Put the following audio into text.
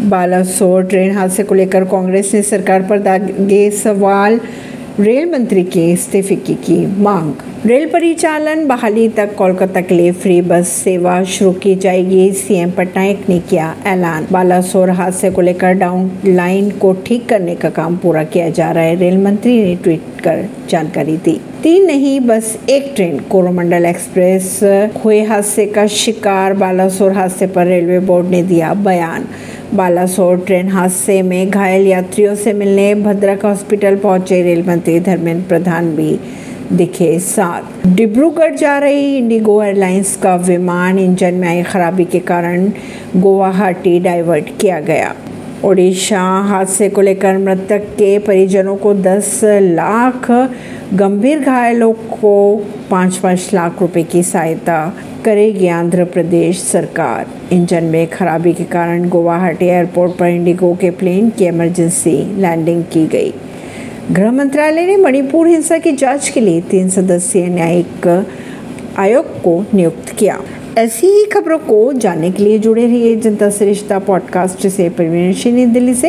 Balasore train हादसे को लेकर कांग्रेस ने सरकार पर दागे सवाल। रेल मंत्री के इस्तीफे की मांग। रेल परिचालन बहाली तक कोलकाता के लिए फ्री बस सेवा शुरू की जाएगी, सीएम पटनायक ने किया ऐलान। बालासोर हादसे को लेकर डाउन लाइन को ठीक करने का काम पूरा किया जा रहा है, रेल मंत्री ने ट्वीट कर जानकारी दी। तीन नहीं, बस एक ट्रेन, कोरोमंडल एक्सप्रेस हुए हादसे का शिकार। बालासोर हादसे पर रेलवे बोर्ड ने दिया बयान। बालासोर ट्रेन हादसे में घायल यात्रियों से मिलने भद्रक हॉस्पिटल पहुँचे रेल मंत्री धर्मेंद्र प्रधान भी दिखे साथ। डिब्रूगढ़ जा रही इंडिगो एयरलाइंस का विमान इंजन में आई खराबी के कारण गुवाहाटी डाइवर्ट किया गया। ओडिशा हादसे को लेकर मृतक के परिजनों को 10 लाख गंभीर घायलों को पाँच पाँच लाख रुपए की सहायता करेगी आंध्र प्रदेश सरकार। इंजन में खराबी के कारण गुवाहाटी एयरपोर्ट पर इंडिगो के प्लेन की इमरजेंसी लैंडिंग की गई। गृह मंत्रालय ने मणिपुर हिंसा की जाँच के लिए तीन सदस्यीय न्यायिक आयोग को नियुक्त किया। ऐसी ही खबरों को जानने के लिए जुड़े रहिए जनता सरिश्ता पॉडकास्ट से। परवीन दिल्ली से।